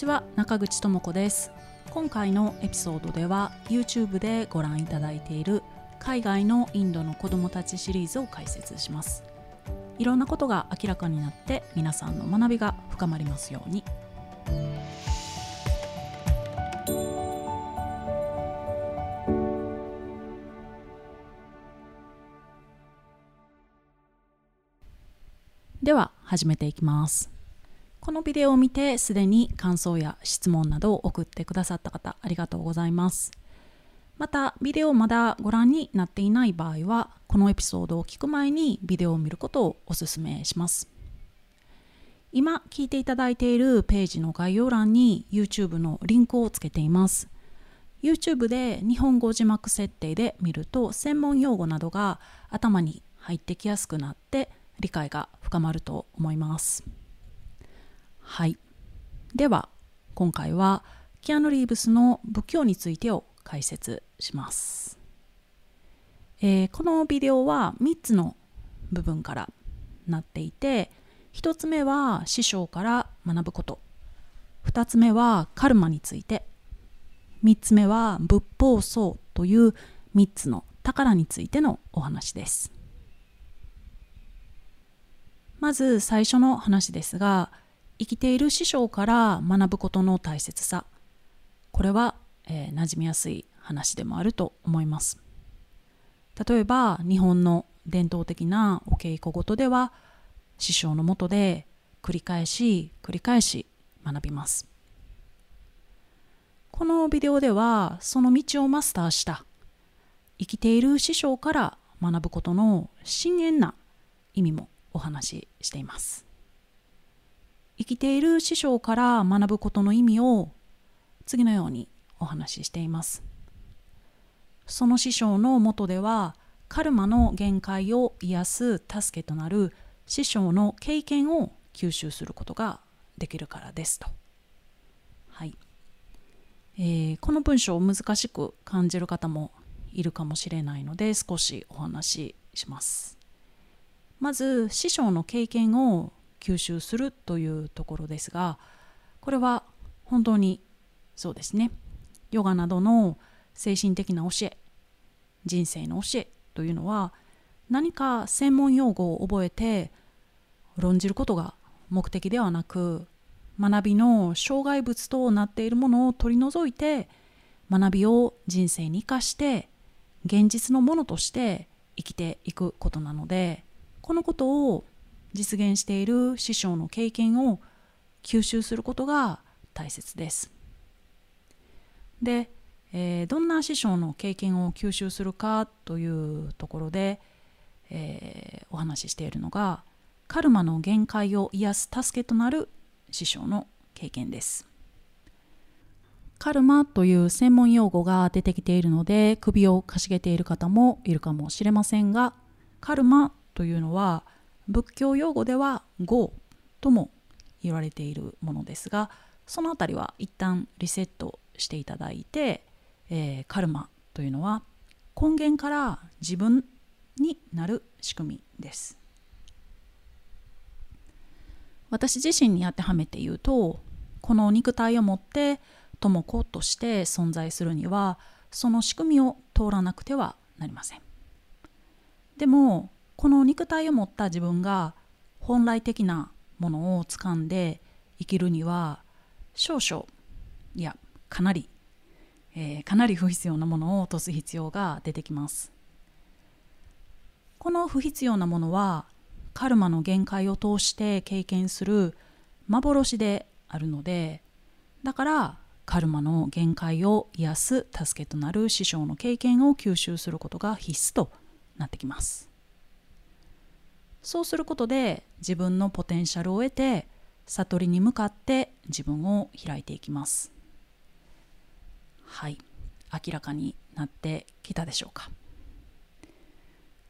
にちは中口智子です。今回のエピソードでは YouTube でご覧いただいている海外のインドの子どもたちシリーズを解説します。いろんなことが明らかになって皆さんの学びが深まりますように。では始めていきます。このビデオを見てすでに感想や質問などを送ってくださった方ありがとうございます。またビデオをまだご覧になっていない場合はこのエピソードを聞く前にビデオを見ることをお勧めします。今聞いていただいているページの概要欄に YouTube のリンクをつけています。YouTube で日本語字幕設定で見ると専門用語などが頭に入ってきやすくなって理解が深まると思います。はい。では、今回はキアヌ・リーブスの仏教についてを解説します。えー、このビデオは3つの部分からなっていて、1つ目は師匠から学ぶこと。2つ目はカルマについて。3つ目は仏法僧という3つの宝についてのお話です。まず最初の話ですが、生きている師匠から学ぶことの大切さ。これは、えー、馴染みやすい話でもあると思います。例えば日本の伝統的なお稽古事では師匠のもとで繰り返し繰り返し学びます。このビデオではその道をマスターした生きている師匠から学ぶことの深遠な意味もお話ししています。生きている師匠から学ぶことの意味を次のようにお話ししています。その師匠のもとではカルマの限界を癒す助けとなる師匠の経験を吸収することができるからですと。はいえー、この文章を難しく感じる方もいるかもしれないので少しお話しします。まず師匠の経験を吸収するというところですがこれは本当にそうですね。ヨガなどの精神的な教え人生の教えというのは何か専門用語を覚えて論じることが目的ではなく学びの障害物となっているものを取り除いて学びを人生に生かして現実のものとして生きていくことなのでこのことを実現している師匠の経験を吸収することが大切です。で、えー、どんな師匠の経験を吸収するかというところで、えー、お話ししているのがカルマの限界を癒す助けとなる師匠の経験です。カルマという専門用語が出てきているので首をかしげている方もいるかもしれませんがカルマというのは仏教用語では業とも言われているものですがその辺りは一旦リセットしていただいて、えー、カルマというのは根源から自分になる仕組みです。私自身に当てはめて言うとこの肉体を持って友子として存在するにはその仕組みを通らなくてはなりません。でもこの肉体を持った自分が本来的なものを掴んで生きるには少々いやかなり、えー、かなり不必要なものを落とす必要が出てきます。この不必要なものはカルマの限界を通して経験する幻であるのでだからカルマの限界を癒す助けとなる師匠の経験を吸収することが必須となってきます。そうすることで自分のポテンシャルを得て悟りに向かって自分を開いていきます。はい。明らかになってきたでしょうか。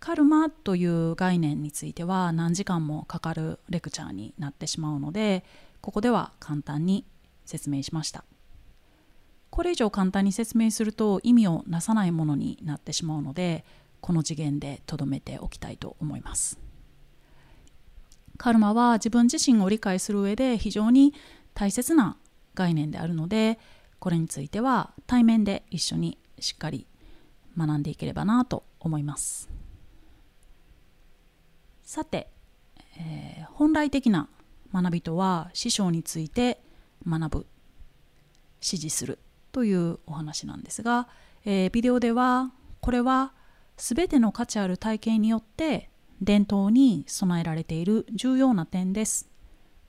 カルマという概念については何時間もかかるレクチャーになってしまうのでここでは簡単に説明しました。これ以上簡単に説明すると意味をなさないものになってしまうのでこの次元でとどめておきたいと思います。カルマは自分自身を理解する上で非常に大切な概念であるのでこれについては対面で一緒にしっかり学んでいければなと思います。さて、えー、本来的な学びとは師匠について学ぶ指示するというお話なんですが、えー、ビデオではこれは全ての価値ある体験によって伝統に備えられている重要な点です。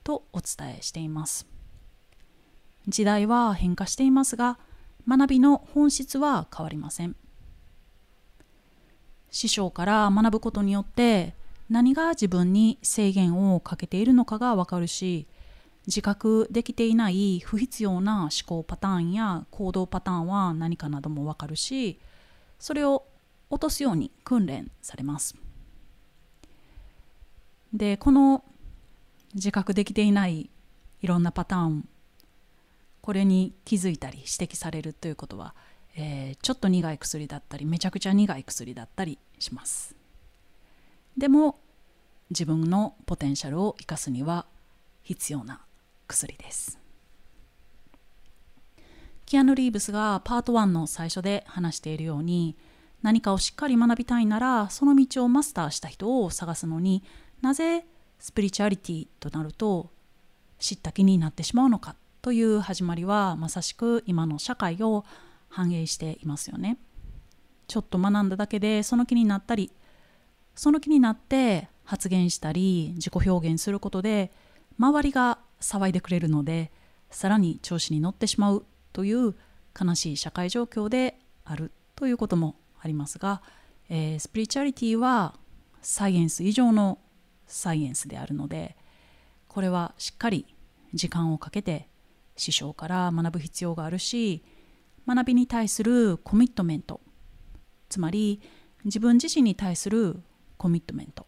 とお伝えしています。時代は変化していますが学びの本質は変わりません。師匠から学ぶことによって何が自分に制限をかけているのかがわかるし自覚できていない不必要な思考パターンや行動パターンは何かなどもわかるしそれを落とすように訓練されます。でこの自覚できていないいろんなパターンこれに気づいたり指摘されるということは、えー、ちょっと苦い薬だったりめちゃくちゃ苦い薬だったりします。でも自分のポテンシャルを生かすには必要な薬です。キアヌ・リーブスがパート1の最初で話しているように何かをしっかり学びたいならその道をマスターした人を探すのになぜスピリチュアリティとなると知った気になってしまうのかという始まりはまさしく今の社会を反映していますよね。ちょっと学んだだけでその気になったりその気になって発言したり自己表現することで周りが騒いでくれるのでさらに調子に乗ってしまうという悲しい社会状況であるということもありますが、えー、スピリチュアリティはサイエンス以上のサイエンスであるのでこれはしっかり時間をかけて師匠から学ぶ必要があるし学びに対するコミットメントつまり自分自身に対するコミットメント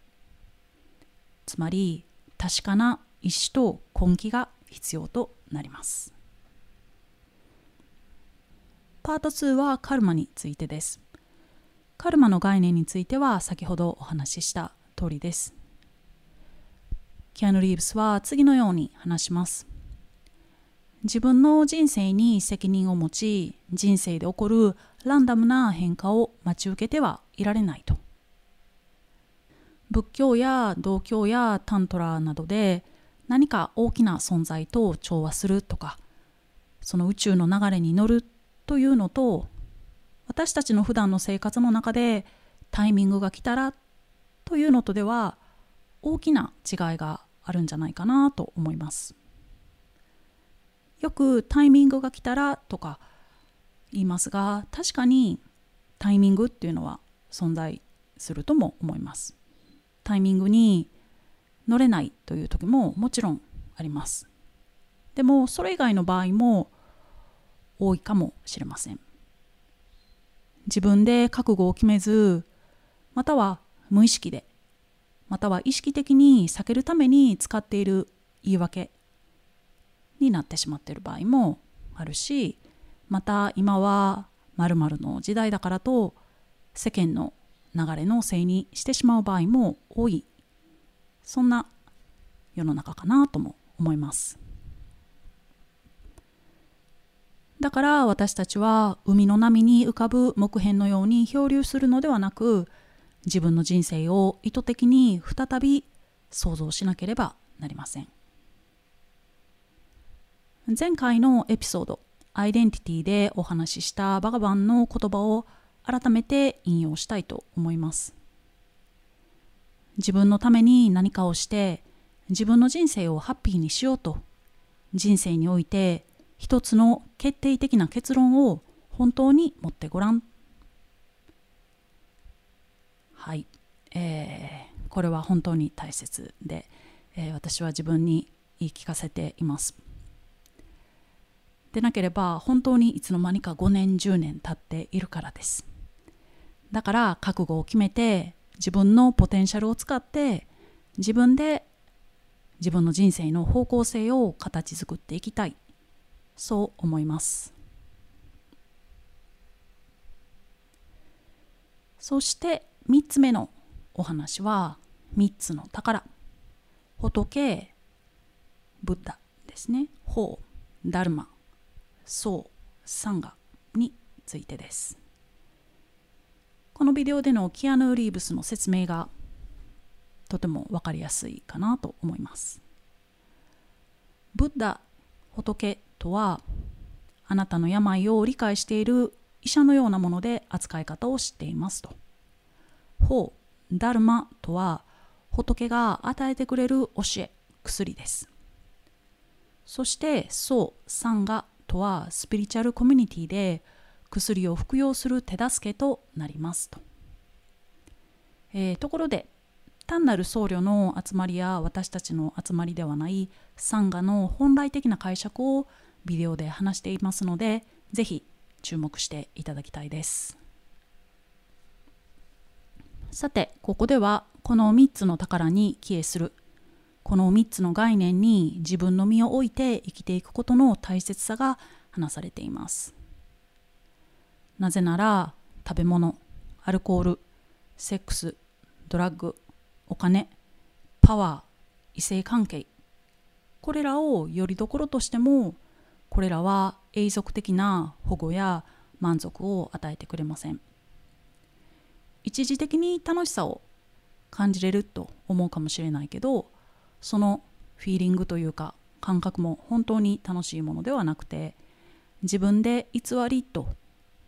つまり確かな意志と根気が必要となります。パート2はカルマについてです。カルマの概念については先ほどお話しした通りです。キアヌ・リーブスは次のように話します。自分の人生に責任を持ち人生で起こるランダムな変化を待ち受けてはいられないと。仏教や道教やタントラなどで何か大きな存在と調和するとかその宇宙の流れに乗るというのと私たちの普段の生活の中でタイミングが来たらというのとでは大きな違いがあるんじゃないかなと思います。よくタイミングが来たらとか言いますが確かにタイミングっていうのは存在するとも思います。タイミングに乗れないという時ももちろんあります。でもそれ以外の場合も多いかもしれません。自分で覚悟を決めずまたは無意識でまたは意識的に避けるために使っている言い訳になってしまっている場合もあるしまた今は〇〇の時代だからと世間の流れのせいにしてしまう場合も多い。そんな世の中かなとも思います。だから私たちは海の波に浮かぶ木片のように漂流するのではなく自分の人生を意図的に再び想像しなければなりません前回のエピソードアイデンティティでお話ししたバガバンの言葉を改めて引用したいと思います。自分のために何かをして自分の人生をハッピーにしようと人生において一つの決定的な結論を本当に持ってごらん。はい、えー、これは本当に大切で、えー、私は自分に言い聞かせています。でなければ本当にいつの間にか5年10年経っているからです。だから覚悟を決めて自分のポテンシャルを使って自分で自分の人生の方向性を形作っていきたいそう思いますそして3つ目のお話は3つの宝。仏ブッダですね。法ダルマソウサンガについてです。このビデオでのキアヌ・リーブスの説明がとても分かりやすいかなと思います。ブッダ仏とはあなたの病を理解している医者のようなもので扱い方を知っていますと。法、ダルマとは仏が与えてくれる教え、薬です。そして、ソウ、サンガとはスピリチュアルコミュニティで薬を服用する手助けとなりますと。えー、ところで、単なる僧侶の集まりや私たちの集まりではないサンガの本来的な解釈をビデオで話していますのでぜひ注目していただきたいですさてここではこの3つの宝に帰依する。この3つの概念に自分の身を置いて生きていくことの大切さが話されています。なぜなら食べ物アルコールセックスドラッグお金パワー異性関係これらをよりどころとしてもこれらは永続的な保護や満足を与えてくれません。一時的に楽しさを感じれると思うかもしれないけどそのフィーリングというか感覚も本当に楽しいものではなくて自分で偽りと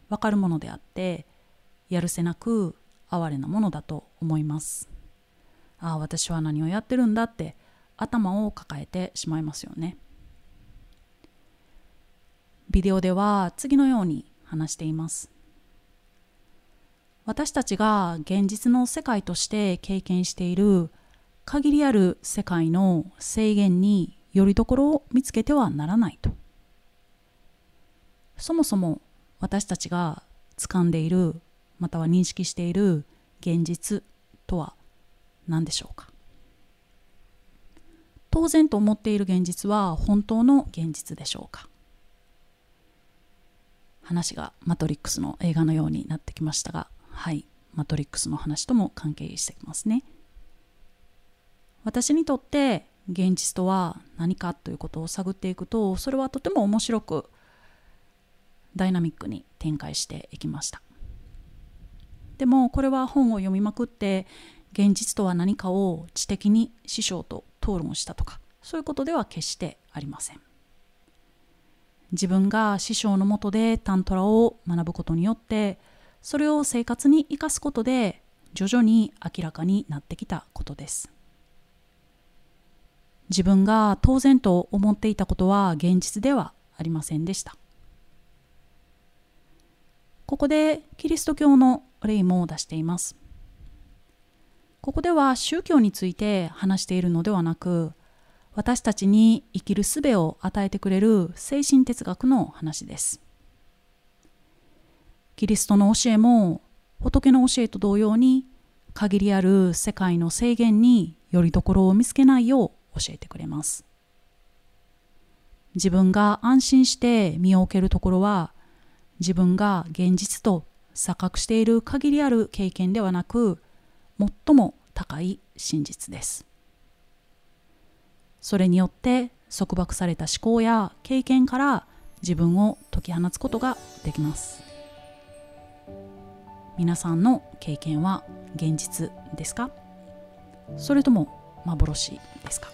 分かるものであってやるせなく哀れなものだと思いますああ私は何をやってるんだって頭を抱えてしまいますよね。ビデオでは次のように話しています。私たちが現実の世界として経験している限りある世界の制限によりどころを見つけてはならないと。そもそも私たちが掴んでいるまたは認識している現実とは何でしょうか？当然と思っている現実は本当の現実でしょうか？話がマトリックスの映画のようになってきましたがはい。マトリックスの話とも関係してきますね。私にとって現実とは何かということを探っていくとそれはとても面白くダイナミックに展開していきました。でもこれは本を読みまくって現実とは何かを知的に師匠と討論したとかそういうことでは決してありません。自分が師匠のもとでタントラを学ぶことによってそれを生活に生かすことで徐々に明らかになってきたことです。自分が当然と思っていたことは現実ではありませんでした。ここでキリスト教の例も出しています。ここでは宗教について話しているのではなく私たちに生きる術を与えてくれる精神哲学の話です。キリストの教えも仏の教えと同様に限りある世界の制限によりどころを見つけないよう教えてくれます。自分が安心して身を置けるところは自分が現実と錯覚している限りある経験ではなく最も高い真実です。それによって束縛された思考や経験から自分を解き放つことができます。皆さんの経験は現実ですか？それとも幻ですか？